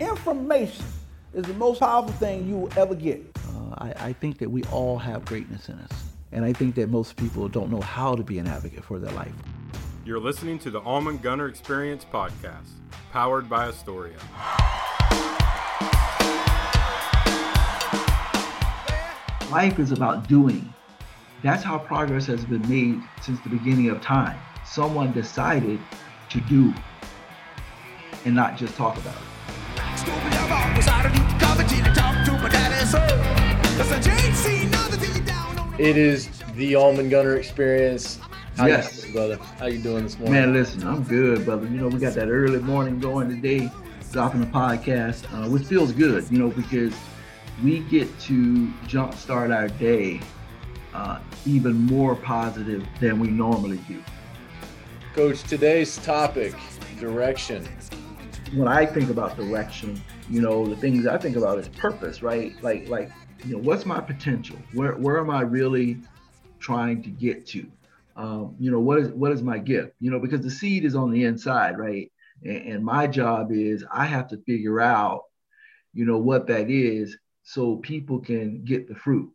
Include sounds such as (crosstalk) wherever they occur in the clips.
Information is the most powerful thing you will ever get. Uh, I, I think that we all have greatness in us. And I think that most people don't know how to be an advocate for their life. You're listening to the Allman Gunner Experience podcast, powered by Astoria. Life is about doing. That's how progress has been made since the beginning of time. Someone decided to do and not just talk about it. It is the Almond Gunner experience. How Yes. you doing, brother. How you doing this morning? Man, listen, I'm good, brother. You know, we got that early morning going today, dropping the podcast, uh, which feels good, you know, because we get to jumpstart our day uh, even more positive than we normally do. Coach, today's topic, direction. When I think about direction, you know, the things I think about is purpose, right? Like, like, you know, what's my potential? Where, where am I really trying to get to? Um, you know, what is, what is my gift? You know, because the seed is on the inside, right? And, and my job is I have to figure out, you know, what that is so people can get the fruit.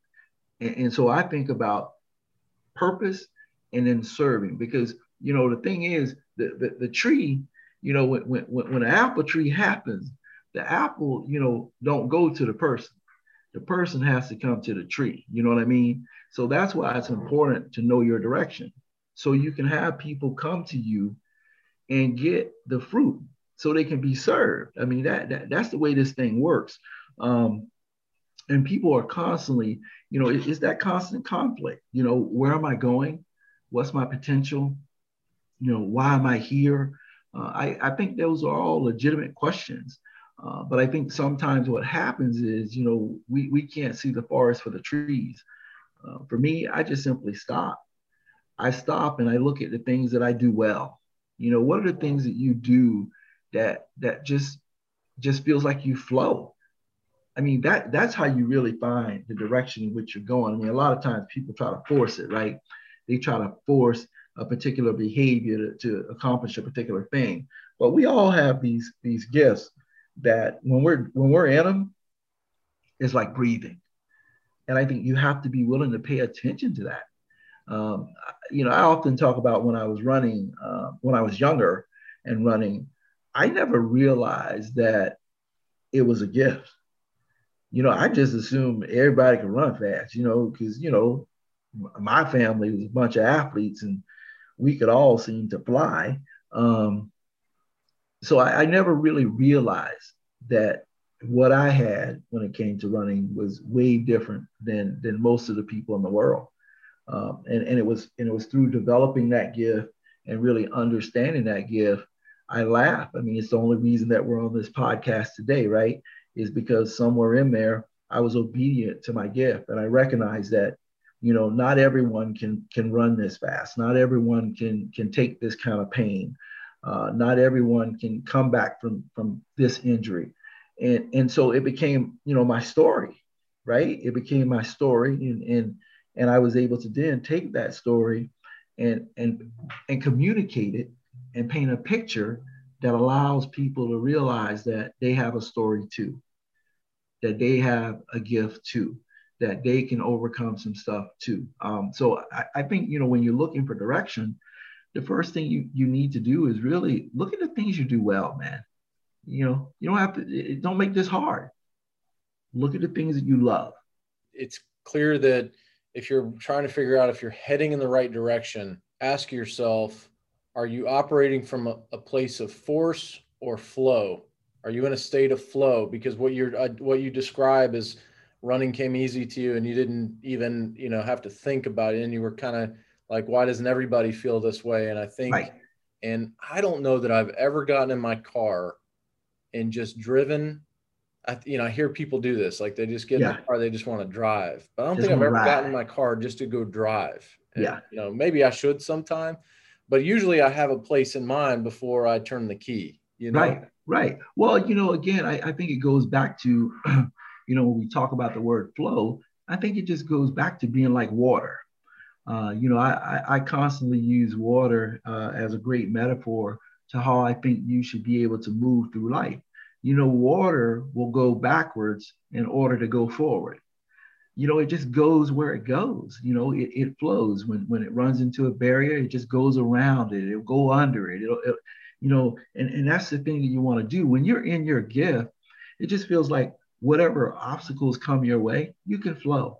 And, and so I think about purpose and then serving because, you know, the thing is the, the, the tree you know, when, when, when an apple tree happens, the apple, you know, don't go to the person. The person has to come to the tree. You know what I mean? So that's why it's important to know your direction. So you can have people come to you and get the fruit so they can be served. I mean, that, that that's the way this thing works. Um, and people are constantly, you know, it- it's that constant conflict. You know, where am I going? What's my potential? You know, why am I here? Uh, I, I think those are all legitimate questions. Uh, but I think sometimes what happens is, you know, we, we can't see the forest for the trees. Uh, for me, I just simply stop. I stop and I look at the things that I do well. You know, what are the things that you do that that just just feels like you flow? I mean, that that's how you really find the direction in which you're going. I mean, a lot of times people try to force it, right? They try to force a particular behavior to, to accomplish a particular thing. But we all have these these gifts that when we're when we're in them, it's like breathing. And I think you have to be willing to pay attention to that. Um, you know, I often talk about when I was running, uh, when I was younger and running, I never realized that it was a gift. You know, I just assumed everybody could run fast, you know, because, you know, my family was a bunch of athletes and we could all seem to fly. Um, so I, I never really realized that what I had when it came to running was way different than than most of the people in the world. Um, and, and it was and it was through developing that gift and really understanding that gift. I laugh. I mean, it's the only reason that we're on this podcast today, right? Is because somewhere in there I was obedient to my gift, and I recognize that you know not everyone can can run this fast. Not everyone can can take this kind of pain. Uh, not everyone can come back from from this injury. And and so it became you know my story right? It became my story. And and and i was able to then take that story and and and communicate it and paint a picture that allows people to realize that they have a story too that they have a gift too that they can overcome some stuff too. Um, so I, I, think you know when you're looking for direction, the first thing you you need to do is really look at the things you do well, man. You know, you don't have to. It, don't make this hard. Look at the things that you love. It's clear that if you're trying to figure out if you're heading in the right direction, ask yourself: Are you operating from a, a place of force or flow? Are you in a state of flow? Because what you're uh, what you describe is running came easy to you and you didn't even you know have to think about it and you were kind of like why doesn't everybody feel this way and i think Right. and i don't know that i've ever gotten in my car and just driven I, you know i hear people do this like they just get in Yeah. the car they just want to drive but i don't Just think i've ever wanna gotten in my car just to go drive And, Yeah. you know maybe i should sometime but usually i have a place in mind before i turn the key you know Right, right. Well, you know, again, I, I think it goes back to, (clears throat) you know, when we talk about the word flow, I think it just goes back to being like water. Uh, you know, I, I, constantly use water uh, as a great metaphor to how I think you should be able to move through life. you know, water will go backwards in order to go forward. You know, it just goes where it goes. You know, it, it flows when when it runs into a barrier. It just goes around it. It'll go under it. It'll, it, you know, and and that's the thing that you want to do when you're in your gift. It just feels like whatever obstacles come your way, you can flow.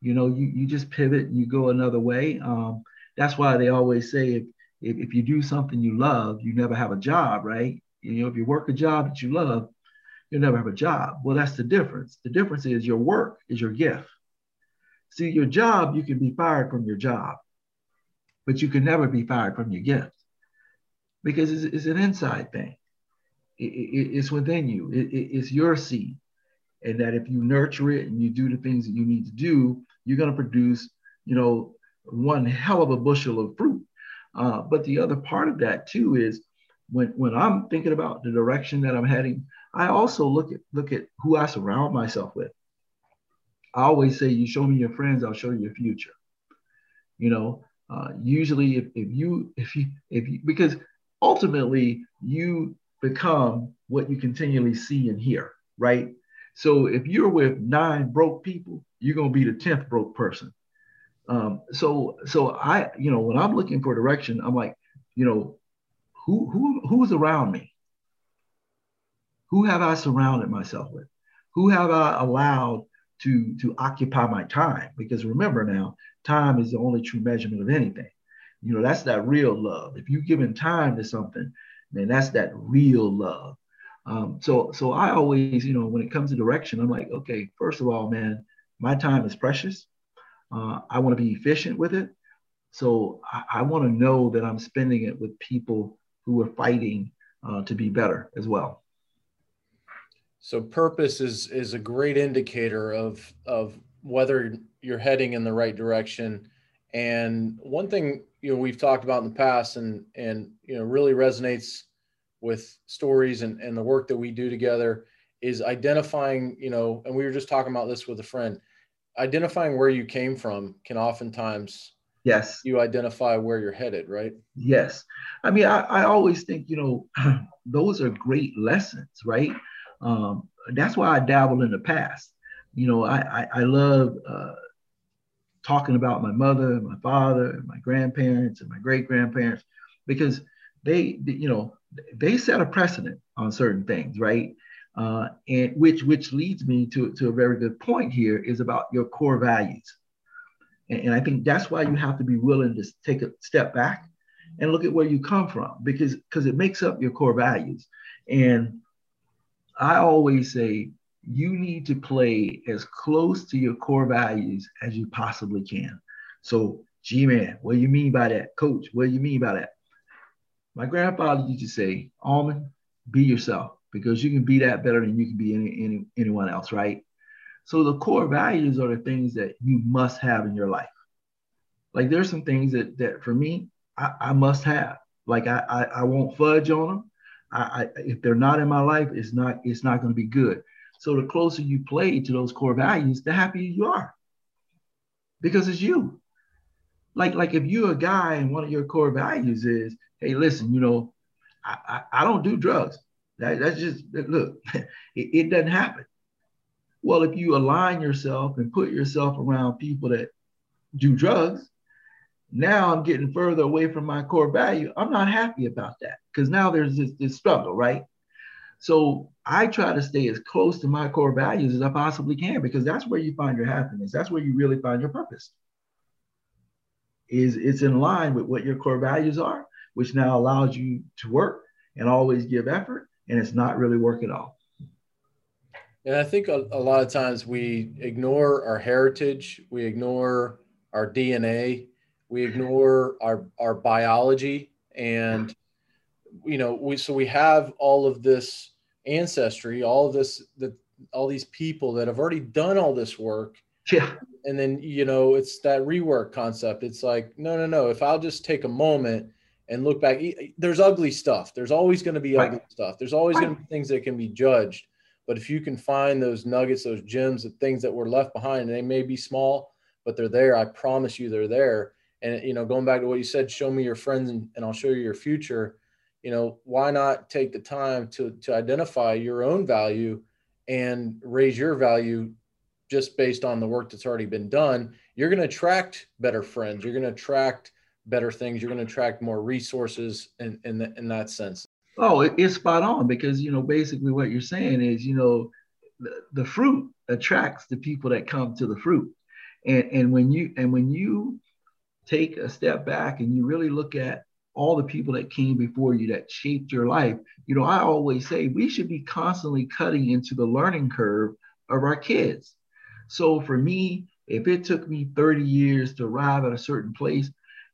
You know, you you just pivot and you go another way. Um, that's why they always say if, if if you do something you love, you never have a job, right? You know, if you work a job that you love, you'll never have a job. Well, that's the difference. The difference is your work is your gift. See, your job, you can be fired from your job, but you can never be fired from your gift because it's, it's an inside thing. It, it, it's within you. It, it's your seed. And that if you nurture it and you do the things that you need to do, you're going to produce, you know, one hell of a bushel of fruit. Uh, but the other part of that too is when when I'm thinking about the direction that I'm heading, I also look at look at who I surround myself with. I always say, you show me your friends, I'll show you your future. You know, uh, usually if, if you if you if you because ultimately you become what you continually see and hear, right? So if you're with nine broke people, you're gonna be the tenth broke person. Um, so so I, you know, when I'm looking for direction, I'm like, you know, who who who's around me? Who have I surrounded myself with? Who have I allowed to to occupy my time? Because remember now, time is the only true measurement of anything. You know, that's that real love. If you're giving time to something, man, that's that real love. Um, so so I always, you know, when it comes to direction, I'm like, okay, first of all, man, my time is precious. Uh, I want to be efficient with it. So I, I want to know that I'm spending it with people who are fighting uh, to be better as well. So purpose is is a great indicator of of whether you're heading in the right direction. And one thing you know we've talked about in the past and and you know really resonates with stories and, and the work that we do together is identifying, you know, and we were just talking about this with a friend, identifying where you came from can oftentimes Yes. You identify where you're headed, right? Yes. I mean, I, I always think, you know, (clears throat) those are great lessons, right? Um, that's why I dabble in the past. You know, I, I, I love uh, talking about my mother and my father and my grandparents and my great grandparents because they, you know, they set a precedent on certain things, right? Uh, and which which leads me to, to a very good point here is about your core values and, and I think that's why you have to be willing to take a step back and look at where you come from because because it makes up your core values. And I always say you need to play as close to your core values as you possibly can. So, G man, what do you mean by that? Coach, what do you mean by that? My grandfather used to say, Almond, be yourself because you can be that better than you can be any, any anyone else, right? So the core values are the things that you must have in your life. Like there's some things that that for me I, I must have. Like I, I, I won't fudge on them. I, I if they're not in my life, it's not it's not going to be good. So the closer you play to those core values, the happier you are. Because it's you. Like like if you're a guy and one of your core values is, hey, listen, you know, I, I, I don't do drugs. That, that's just look, (laughs) it, it doesn't happen. Well, if you align yourself and put yourself around people that do drugs, now I'm getting further away from my core value. I'm not happy about that because now there's this, this struggle, right? So I try to stay as close to my core values as I possibly can because that's where you find your happiness. That's where you really find your purpose. Is it's in line with what your core values are, which now allows you to work and always give effort, and it's not really work at all. And I think a, a, lot of times we ignore our heritage, we ignore our DNA, we ignore our our biology, and you know, we so we have all of this ancestry, all of this that all these people that have already done all this work. Yeah. And then you know, it's that rework concept. It's like, no, no, no. If I'll just take a moment and look back, there's ugly stuff. There's always going to be ugly right. stuff. There's always right. going to be things that can be judged but if you can find those nuggets, those gems, the things that were left behind, and they may be small, but they're there. I promise you, they're there. And you know, going back to what you said, show me your friends, and, and I'll show you your future. you know, why not take the time to to identify your own value and raise your value just based on the work that's already been done? You're going to attract better friends. You're going to attract better things. You're going to attract more resources in in, the, in that sense. Oh, it's spot on because you know basically what you're saying is you know the, the fruit attracts the people that come to the fruit, and and when you and when you take a step back and you really look at all the people that came before you that shaped your life, you know I always say we should be constantly cutting into the learning curve of our kids. So for me, if it took me 30 years to arrive at a certain place,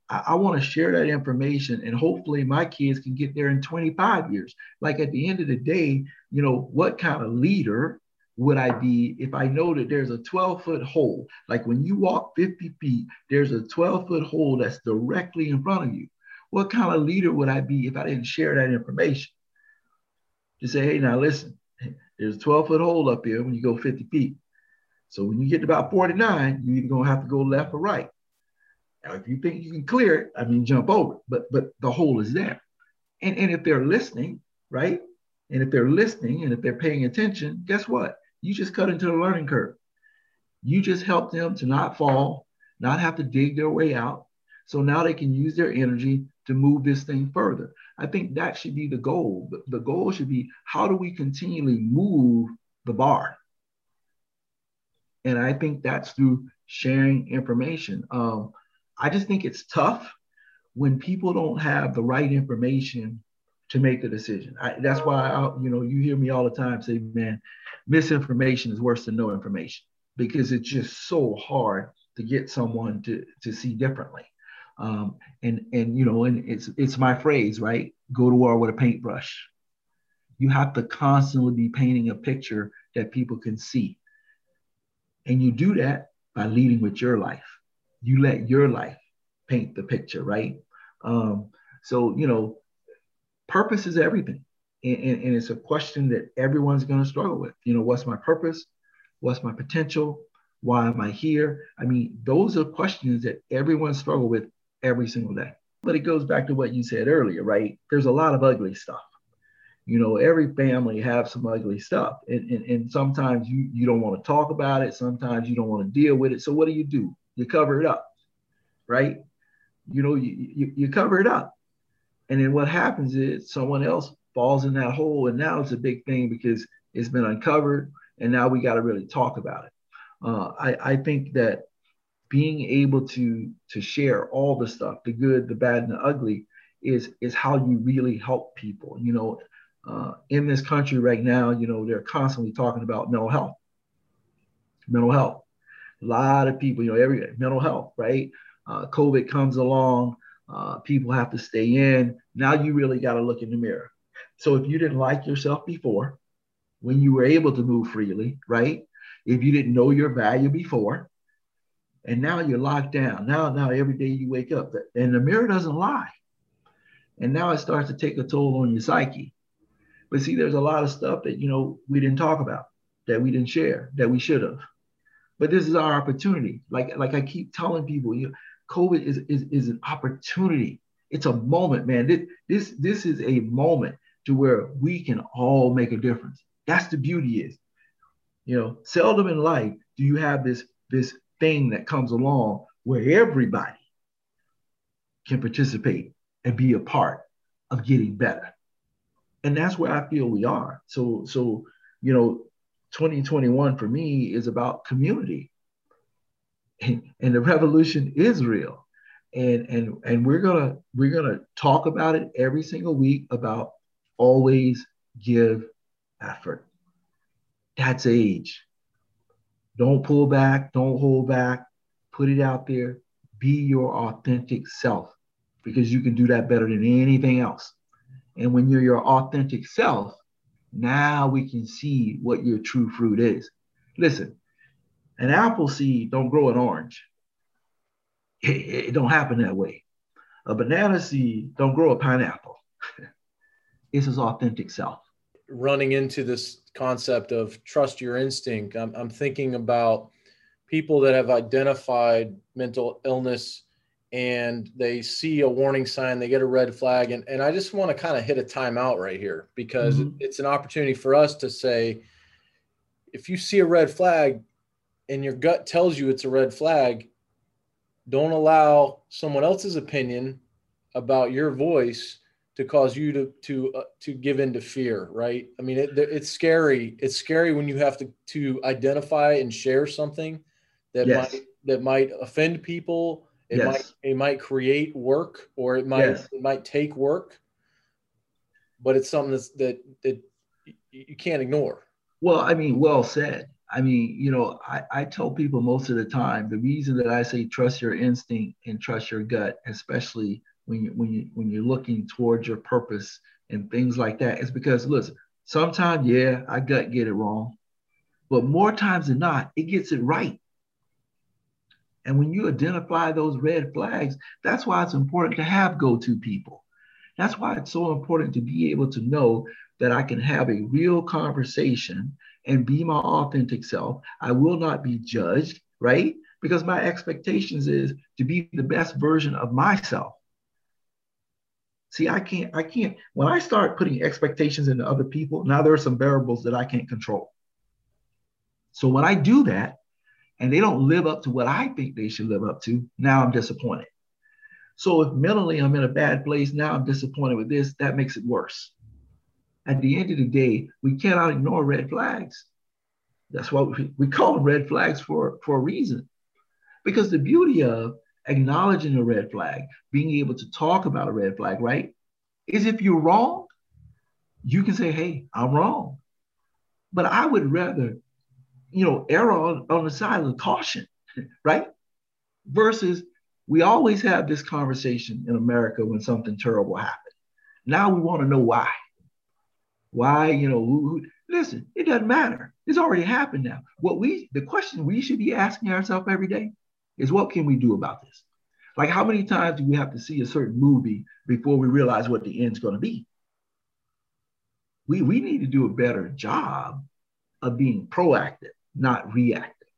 I, I want to share that information and hopefully my kids can get there in 25 years. Like at the end of the day, you know, what kind of leader would I be if I know that there's a 12 foot hole? Like when you walk 50 feet, there's a 12 foot hole that's directly in front of you. What kind of leader would I be if I didn't share that information? To say, hey, now listen, there's a 12 foot hole up here when you go 50 feet. So when you get to about 49, you're either gonna have to go left or right. Now, if you think you can clear it, I mean, jump over. But but the hole is there, and and if they're listening, right, and if they're listening and if they're paying attention, guess what? You just cut into the learning curve. You just help them to not fall, not have to dig their way out. So now they can use their energy to move this thing further. I think that should be the goal. The goal should be how do we continually move the bar? And I think that's through sharing information. Um, I just think it's tough when people don't have the right information to make the decision. I, that's why I, you know you hear me all the time say, "Man, misinformation is worse than no information," because it's just so hard to get someone to to see differently. Um, and and you know, and it's it's my phrase, right? Go to war with a paintbrush. You have to constantly be painting a picture that people can see, and you do that by leading with your life you let your life paint the picture, right? Um, so, you know, purpose is everything. And, and, and it's a question that everyone's going to struggle with. You know, what's my purpose? What's my potential? Why am I here? I mean, those are questions that everyone struggles with every single day. But it goes back to what you said earlier, right? There's a lot of ugly stuff. You know, every family have some ugly stuff. And, and, and sometimes you, you don't want to talk about it. Sometimes you don't want to deal with it. So what do you do? you cover it up, right? You know, you, you, you cover it up. And then what happens is someone else falls in that hole. And now it's a big thing because it's been uncovered. And now we got to really talk about it. Uh, I, I think that being able to to share all the stuff, the good, the bad, and the ugly, is is how you really help people. You know, uh, in this country right now, you know, they're constantly talking about mental health. Mental health a lot of people, you know, every mental health, right? Uh, COVID comes along, uh, people have to stay in. Now you really got to look in the mirror. So if you didn't like yourself before, when you were able to move freely, right? If you didn't know your value before, and now you're locked down. Now, now every day you wake up, and the mirror doesn't lie. And now it starts to take a toll on your psyche. But see, there's a lot of stuff that you know we didn't talk about, that we didn't share, that we should have. But this is our opportunity. Like, like I keep telling people, you know, COVID is, is, is an opportunity. It's a moment, man. This, this, this is a moment to where we can all make a difference. That's the beauty is. You know, seldom in life do you have this, this thing that comes along where everybody can participate and be a part of getting better. And that's where I feel we are. So, so, you know, 2021 for me is about community. And, and the revolution is real. And, and, and we're gonna we're gonna talk about it every single week about always give effort. That's age. Don't pull back, don't hold back, put it out there, be your authentic self because you can do that better than anything else. And when you're your authentic self, now we can see what your true fruit is. Listen, an apple seed don't grow an orange. It, it don't happen that way. A banana seed don't grow a pineapple. (laughs) it's his authentic self. Running into this concept of trust your instinct, I'm, I'm thinking about people that have identified mental illness and they see a warning sign, they get a red flag. And, and I just want to kind of hit a timeout right here because mm-hmm. it's an opportunity for us to say, if you see a red flag and your gut tells you it's a red flag, don't allow someone else's opinion about your voice to cause you to to uh, to give in to fear right i mean it, it's scary it's scary when you have to to identify and share something that yes. might that might offend people it yes. might it might create work or it might yes. it might take work but it's something that's that that you can't ignore well i mean well said i mean you know i i tell people most of the time the reason that i say trust your instinct and trust your gut especially when you when you when you're looking towards your purpose and things like that is because listen, sometimes yeah, I gut get it wrong, but more times than not, it gets it right. And when you identify those red flags, that's why it's important to have go-to people. That's why it's so important to be able to know that I can have a real conversation and be my authentic self. I will not be judged, right? Because my expectations is to be the best version of myself. See, I can't, I can't, when I start putting expectations into other people, now there are some variables that I can't control. So when I do that and they don't live up to what I think they should live up to, now I'm disappointed. So if mentally I'm in a bad place, now I'm disappointed with this, that makes it worse. At the end of the day, we cannot ignore red flags. That's why we, call them red flags for, for a reason. Because the beauty of acknowledging a red flag, being able to talk about a red flag, right? Is if you're wrong, you can say, hey, I'm wrong. But I would rather, you know, err on, on the side of caution, (laughs) right? Versus we always have this conversation in America when something terrible happens. Now we want to know why. Why, you know, who, listen, it doesn't matter. It's already happened now. What we, the question we should be asking ourselves every day is what can we do about this? Like, how many times do we have to see a certain movie before we realize what the end's going to be? We, we need to do a better job of being proactive, not reactive.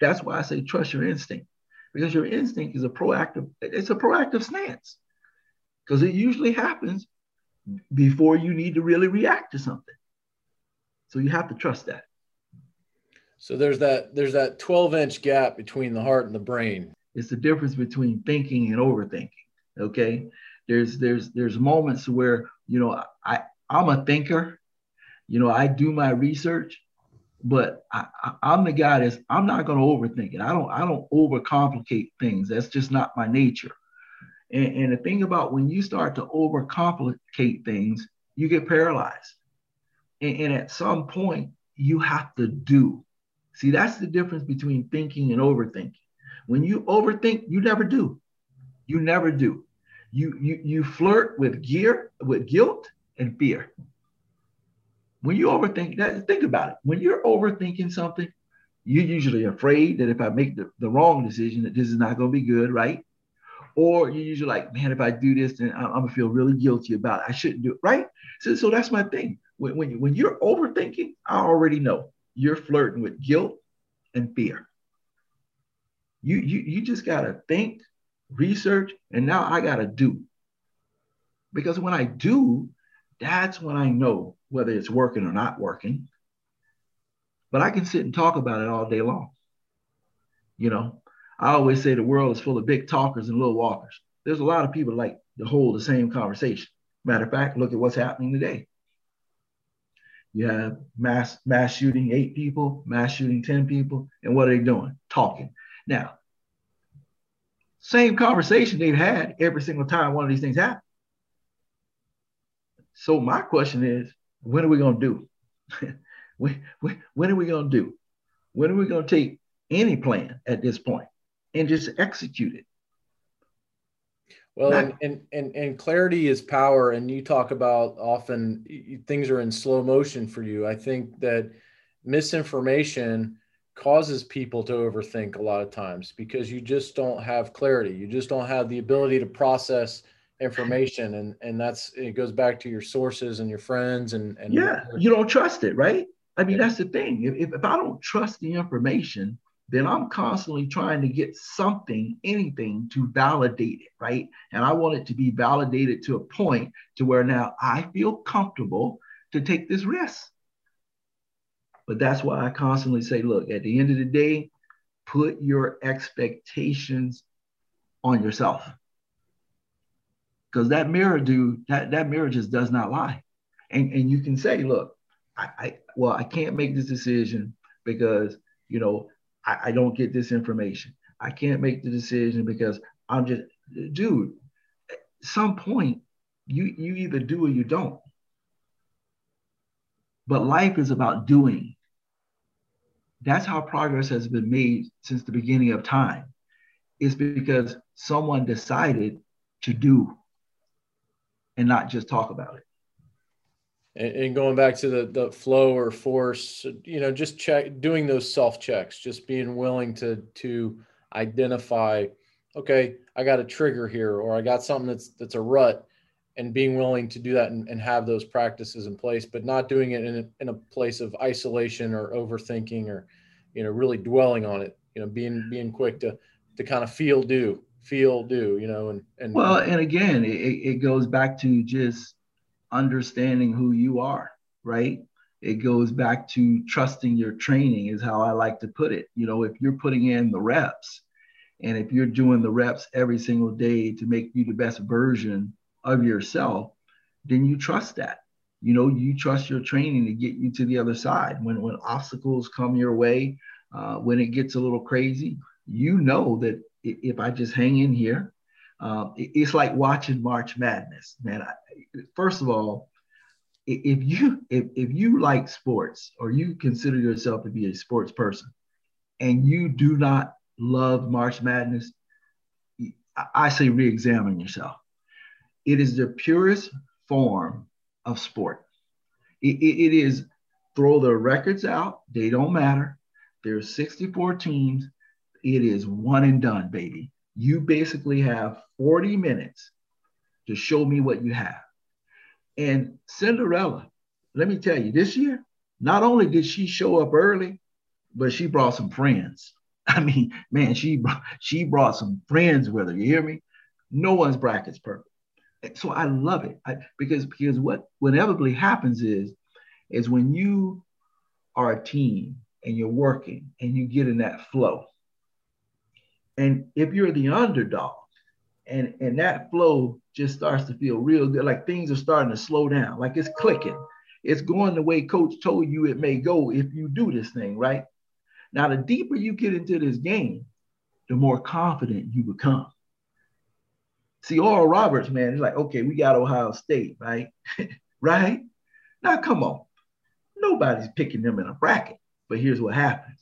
That's why I say trust your instinct, because your instinct is a proactive, it's a proactive stance. Because it usually happens before you need to really react to something. So you have to trust that. So there's that there's that 12 inch gap between the heart and the brain. It's the difference between thinking and overthinking. Okay. There's there's there's moments where you know I I'm a thinker, you know I do my research, but I, am the guy that's I'm not going to overthink it. I don't I don't overcomplicate things. That's just not my nature. And, and the thing about when you start to overcomplicate things, you get paralyzed. And, and at some point, you have to do. See, that's the difference between thinking and overthinking. When you overthink, you never do. You never do. You you you flirt with gear, with guilt and fear. When you overthink that, think about it. When you're overthinking something, you're usually afraid that if I make the, the wrong decision, that this is not going to be good, right? Or you're usually like, man, if I do this, then I'm, I'm gonna feel really guilty about it. I shouldn't do it, right? So, so that's my thing. When, when, when you're overthinking, I already know you're flirting with guilt and fear. You, you, you just got to think, research, and now I got to do. Because when I do, that's when I know whether it's working or not working. But I can sit and talk about it all day long. You know, I always say the world is full of big talkers and little walkers. There's a lot of people like to hold the same conversation. Matter of fact, look at what's happening today. You have mass mass shooting eight people, mass shooting 10 people. And what are they doing? Talking. Now, same conversation they've had every single time one of these things happen. So my question is, when are we going to do? (laughs) when, when, when are we going to do? When are we going to take any plan at this point and just execute it? Well, and, and, and and clarity is power, and you talk about often things are in slow motion for you. I think that misinformation causes people to overthink a lot of times because you just don't have clarity. You just don't have the ability to process information, and and that's it goes back to your sources and your friends and and yeah, you don't trust it, right? I mean, yeah. that's the thing. If, if I don't trust the information, then I'm constantly trying to get something, anything to validate it, right? And I want it to be validated to a point to where now I feel comfortable to take this risk. But that's why I constantly say, look, at the end of the day, put your expectations on yourself. Because that mirror, dude, that, that mirror just does not lie. And, and you can say, look, I, I well, I can't make this decision because, you know, I, I don't get this information. I can't make the decision because I'm just, dude, at some point, you, you either do or you don't. But life is about doing. That's how progress has been made since the beginning of time. It's because someone decided to do and not just talk about it. And, going back to the the flow or force you know just check doing those self checks just being willing to to identify okay i got a trigger here or i got something that's that's a rut and being willing to do that and, and have those practices in place but not doing it in a, in a place of isolation or overthinking or you know really dwelling on it you know being being quick to to kind of feel do feel do you know and and well and again it, it goes back to just understanding who you are, right? It goes back to trusting your training, is how I like to put it. You know, if you're putting in the reps and if you're doing the reps every single day to make you the best version of yourself, then you trust that. You know, you trust your training to get you to the other side. When when obstacles come your way, uh, when it gets a little crazy, you know that if I just hang in here, um, it's like watching March Madness, man. I, first of all, if you if, if you like sports or you consider yourself to be a sports person and you do not love March Madness, I say re-examine yourself. It is the purest form of sport. it, it, it is throw the records out; they don't matter. There's 64 teams. It is one and done, baby you basically have 40 minutes to show me what you have. And Cinderella, let me tell you, this year, not only did she show up early, but she brought some friends. (laughs) I mean, man, she she brought some friends with her. You hear me? No one's bracket's perfect. So I love it I, because because what what inevitably happens is is when you are a team and you're working and you get in that flow and if you're the underdog and, and that flow just starts to feel real good, like things are starting to slow down, like it's clicking. It's going the way coach told you it may go if you do this thing, right? Now, the deeper you get into this game, the more confident you become. See, Oral Roberts, man, it's like, okay, we got Ohio State, right? (laughs) right? Now, come on. Nobody's picking them in a bracket. But here's what happens.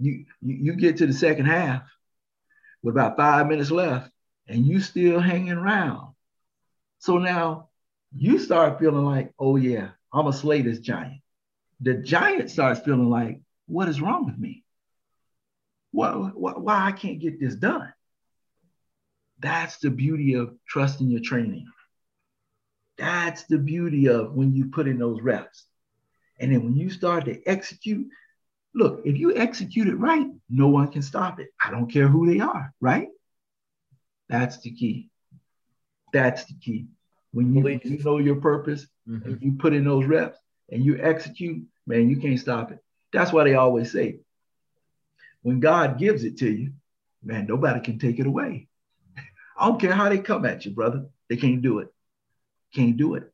You, you, you get to the second half, with about five minutes left and you still hanging around. So now you start feeling like, oh yeah, I'm a slay this giant. The giant starts feeling like, what is wrong with me? Why, why, why I can't get this done? That's the beauty of trusting your training. That's the beauty of when you put in those reps. And then when you start to execute, Look, if you execute it right, no one can stop it. I don't care who they are, right? That's the key. That's the key. When you, when you know your purpose mm-hmm. and you put in those reps and you execute, man, you can't stop it. That's why they always say, when God gives it to you, man, nobody can take it away. (laughs) I don't care how they come at you, brother. They can't do it. Can't do it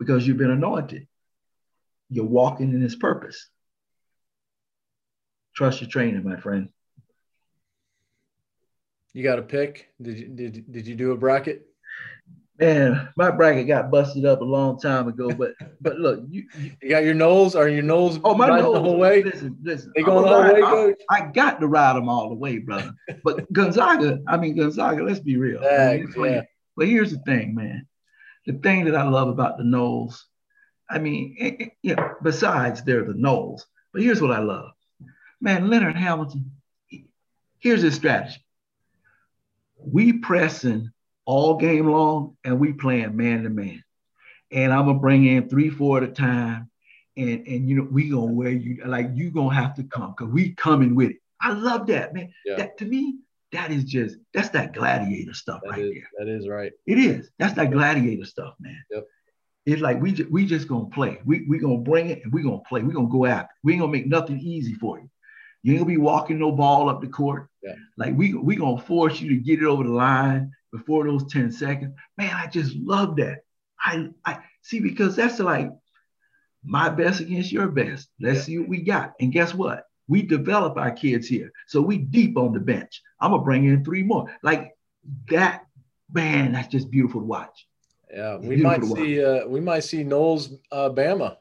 because you've been anointed. You're walking in his purpose. Trust your trainer, my friend. You got a pick? Did you did, did you do a bracket? Man, my bracket got busted up a long time ago, but (laughs) but look, you, you, you got your nose. Are your nose? Oh, my nose the whole way. Listen, listen. They going all the way, coach? I, I, got to ride them all the way, brother. But (laughs) Gonzaga, I mean Gonzaga. Let's be real. I mean, yeah. But here's the thing, man. The thing that I love about the Noles, I mean, it, it, you know, besides they're the Noles, but here's what I love. Man, Leonard Hamilton, here's his strategy. We pressing all game long and we playing man to man. And I'm gonna bring in three, four at a time. and and you know we gonna wear you like you gonna have to come because we coming with it. I love that man. Yeah. That to me, that is just that's that gladiator stuff That right is, there. that is right. It is. That's that gladiator stuff, man. Yep. It's like we just we just gonna play. We we gonna bring it and we gonna play. We gonna go after. it. We ain't gonna make nothing easy for you. You ain't gonna be walking no ball up the court. Yeah. Like we we gonna force you to get it over the line before those 10 seconds. Man, I just love that. I I see because that's like my best against your best. Let's Yeah. see what we got. And guess what? We develop our kids here. So we deep on the bench. I'm gonna bring in three more. Like that, man, that's just beautiful to watch. Yeah, we might see uh, we might see Noles uh, Bama.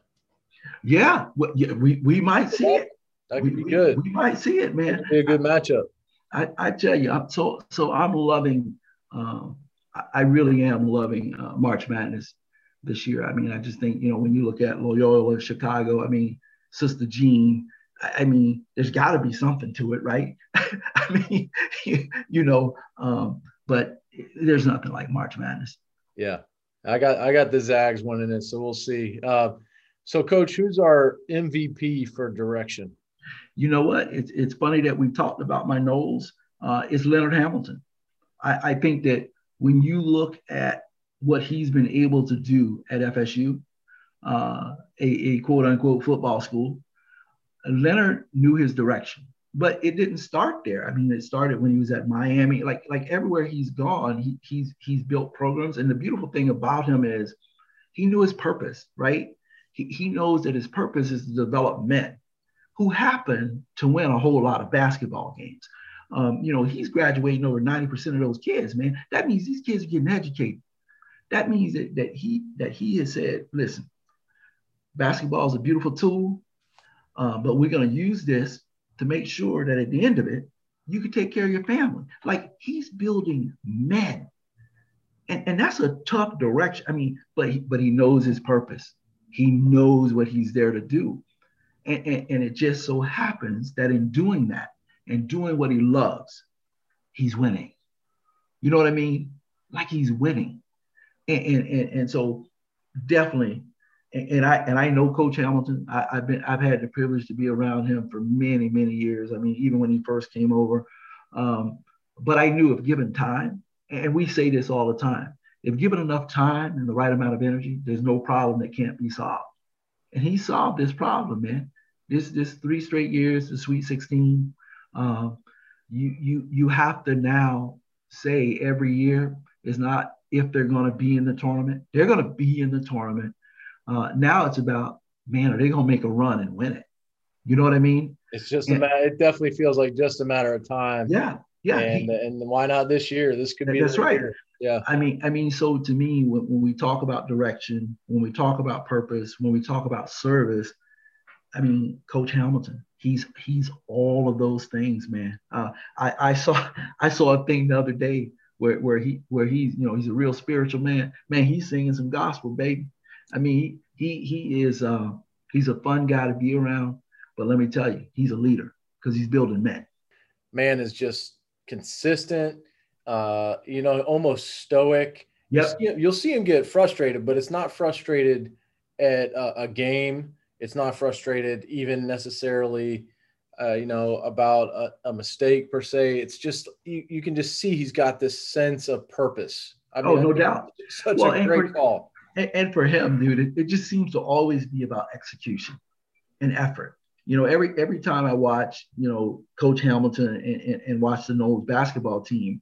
Yeah, yeah, we, we might see it. That we, could be good. We, might see it, man. Be a good matchup. I, I tell you, I'm so so I'm loving. Um, I, really am loving uh, March Madness this year. I mean, I just think you know when you look at Loyola, Chicago. I mean, Sister Jean. I, I mean, there's got to be something to it, right? (laughs) I mean, (laughs) you know, um, but there's nothing like March Madness. Yeah, I got I got the Zags winning it, so we'll see. Uh, so, Coach, who's our MVP for direction? You know what? It's it's funny that we talked about my Noles. Uh, it's Leonard Hamilton. I, I think that when you look at what he's been able to do at FSU, uh, a, a quote unquote football school, Leonard knew his direction. But it didn't start there. I mean, it started when he was at Miami. Like like everywhere he's gone, he, he's he's built programs. And the beautiful thing about him is he knew his purpose, right? He, he knows that his purpose is to develop men who happen to win a whole lot of basketball games. Um, you know, he's graduating over 90% of those kids, man. That means these kids are getting educated. That means that, that he that he has said, listen, basketball is a beautiful tool, uh, but we're going to use this to make sure that at the end of it, you can take care of your family. Like he's building men. And, and that's a tough direction. I mean, but he, but he knows his purpose. He knows what he's there to do. And, and, and, it just so happens that in doing that and doing what he loves, he's winning. You know what I mean? Like he's winning. And, and, and, and so definitely, and, and, I and I know Coach Hamilton. I, have been I've had the privilege to be around him for many, many years. I mean, even when he first came over. Um, but I knew if given time, and we say this all the time, if given enough time and the right amount of energy, there's no problem that can't be solved. And he solved this problem, man this this three straight years, the Sweet 16. Um, you you you have to now say every year is not if they're going to be in the tournament. They're going to be in the tournament. Uh, now it's about man, are they going to make a run and win it? You know what I mean? It's just a matter. It definitely feels like just a matter of time. Yeah, yeah. And he, and why not this year? This could be. that's right. Year. Yeah. I mean, I mean, so to me, when, when we talk about direction, when we talk about purpose, when we talk about service, I mean, Coach Hamilton, he's he's all of those things, man. Uh, I, I saw (laughs) I saw a thing the other day where where he where he's you know he's a real spiritual man. Man, he's singing some gospel, baby. I mean, he he, is uh, he's a fun guy to be around. But let me tell you, he's a leader because he's building men. Man is just consistent. Uh, you know, almost stoic. Yep. You'll see, you'll see him get frustrated, but it's not frustrated at a, a game it's not frustrated even necessarily uh, you know about a, a, mistake per se. It's just you, you can just see he's got this sense of purpose. I mean, oh no I mean, doubt. such well, a great for, call. and, for him dude it, it just seems to always be about execution and effort. You know every every time i watch you know coach hamilton and, and, and watch the Noles basketball team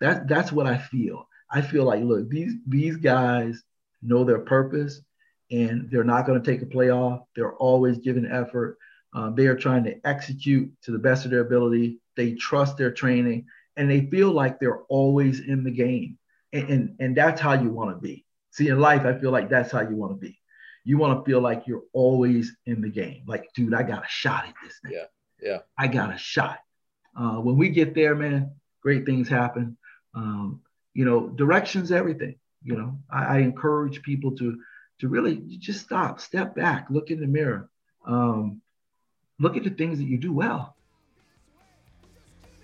that that's what i feel. I feel like look these these guys know their purpose and they're not going to take a playoff. They're always giving effort. Um, they are trying to execute to the best of their ability. They trust their training, and they feel like they're always in the game. And, and, and that's how you want to be. See, in life, I feel like that's how you want to be. You want to feel like you're always in the game. Like, dude, I got a shot at this thing. Yeah, yeah. I got a shot. Uh, when we get there, man, great things happen. Um, you know, direction's everything. You know, I, I encourage people to to really just stop, step back, look in the mirror, um, look at the things that you do well.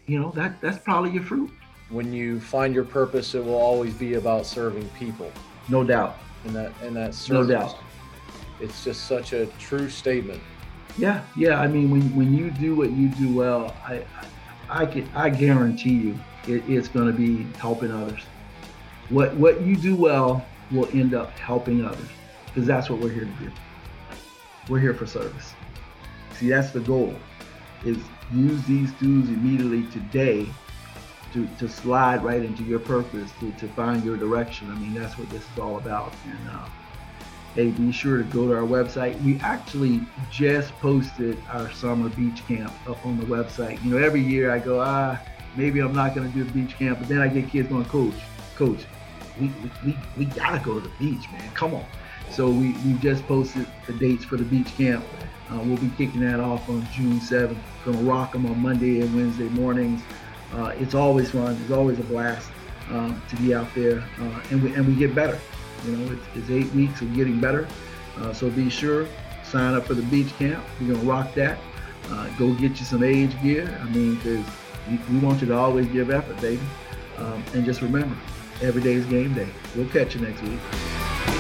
You know that that's probably your fruit. When you find your purpose, it will always be about serving people. No doubt. And that and that service. No doubt. it's just such a true statement. Yeah, yeah. I mean, when when you do what you do well, I I, I can I guarantee you it, it's going to be helping others. What what you do well will end up helping others because that's what we're here to do. We're here for service. See, that's the goal. Is use these tools immediately today to, to slide right into your purpose, to, to find your direction. I mean, that's what this is all about. And uh, hey, be sure to go to our website. We actually just posted our summer beach camp up on the website. You know, every year I go, ah, maybe I'm not going to do the beach camp, but then I get kids going, coach, coach, we, we, we got to go to the beach, man. Come on. So we, we just posted the dates for the beach camp. Uh, we'll be kicking that off on June 7th. Gonna rock them on Monday and Wednesday mornings. Uh, it's always fun. It's always a blast um, to be out there, uh, and we and we get better. You know, it's, it's eight weeks of getting better. Uh, so be sure sign up for the beach camp. We're gonna rock that. Uh, go get you some age gear. I mean, because we, want you to always give effort, baby. Um, and just remember, every day is game day. We'll catch you next week.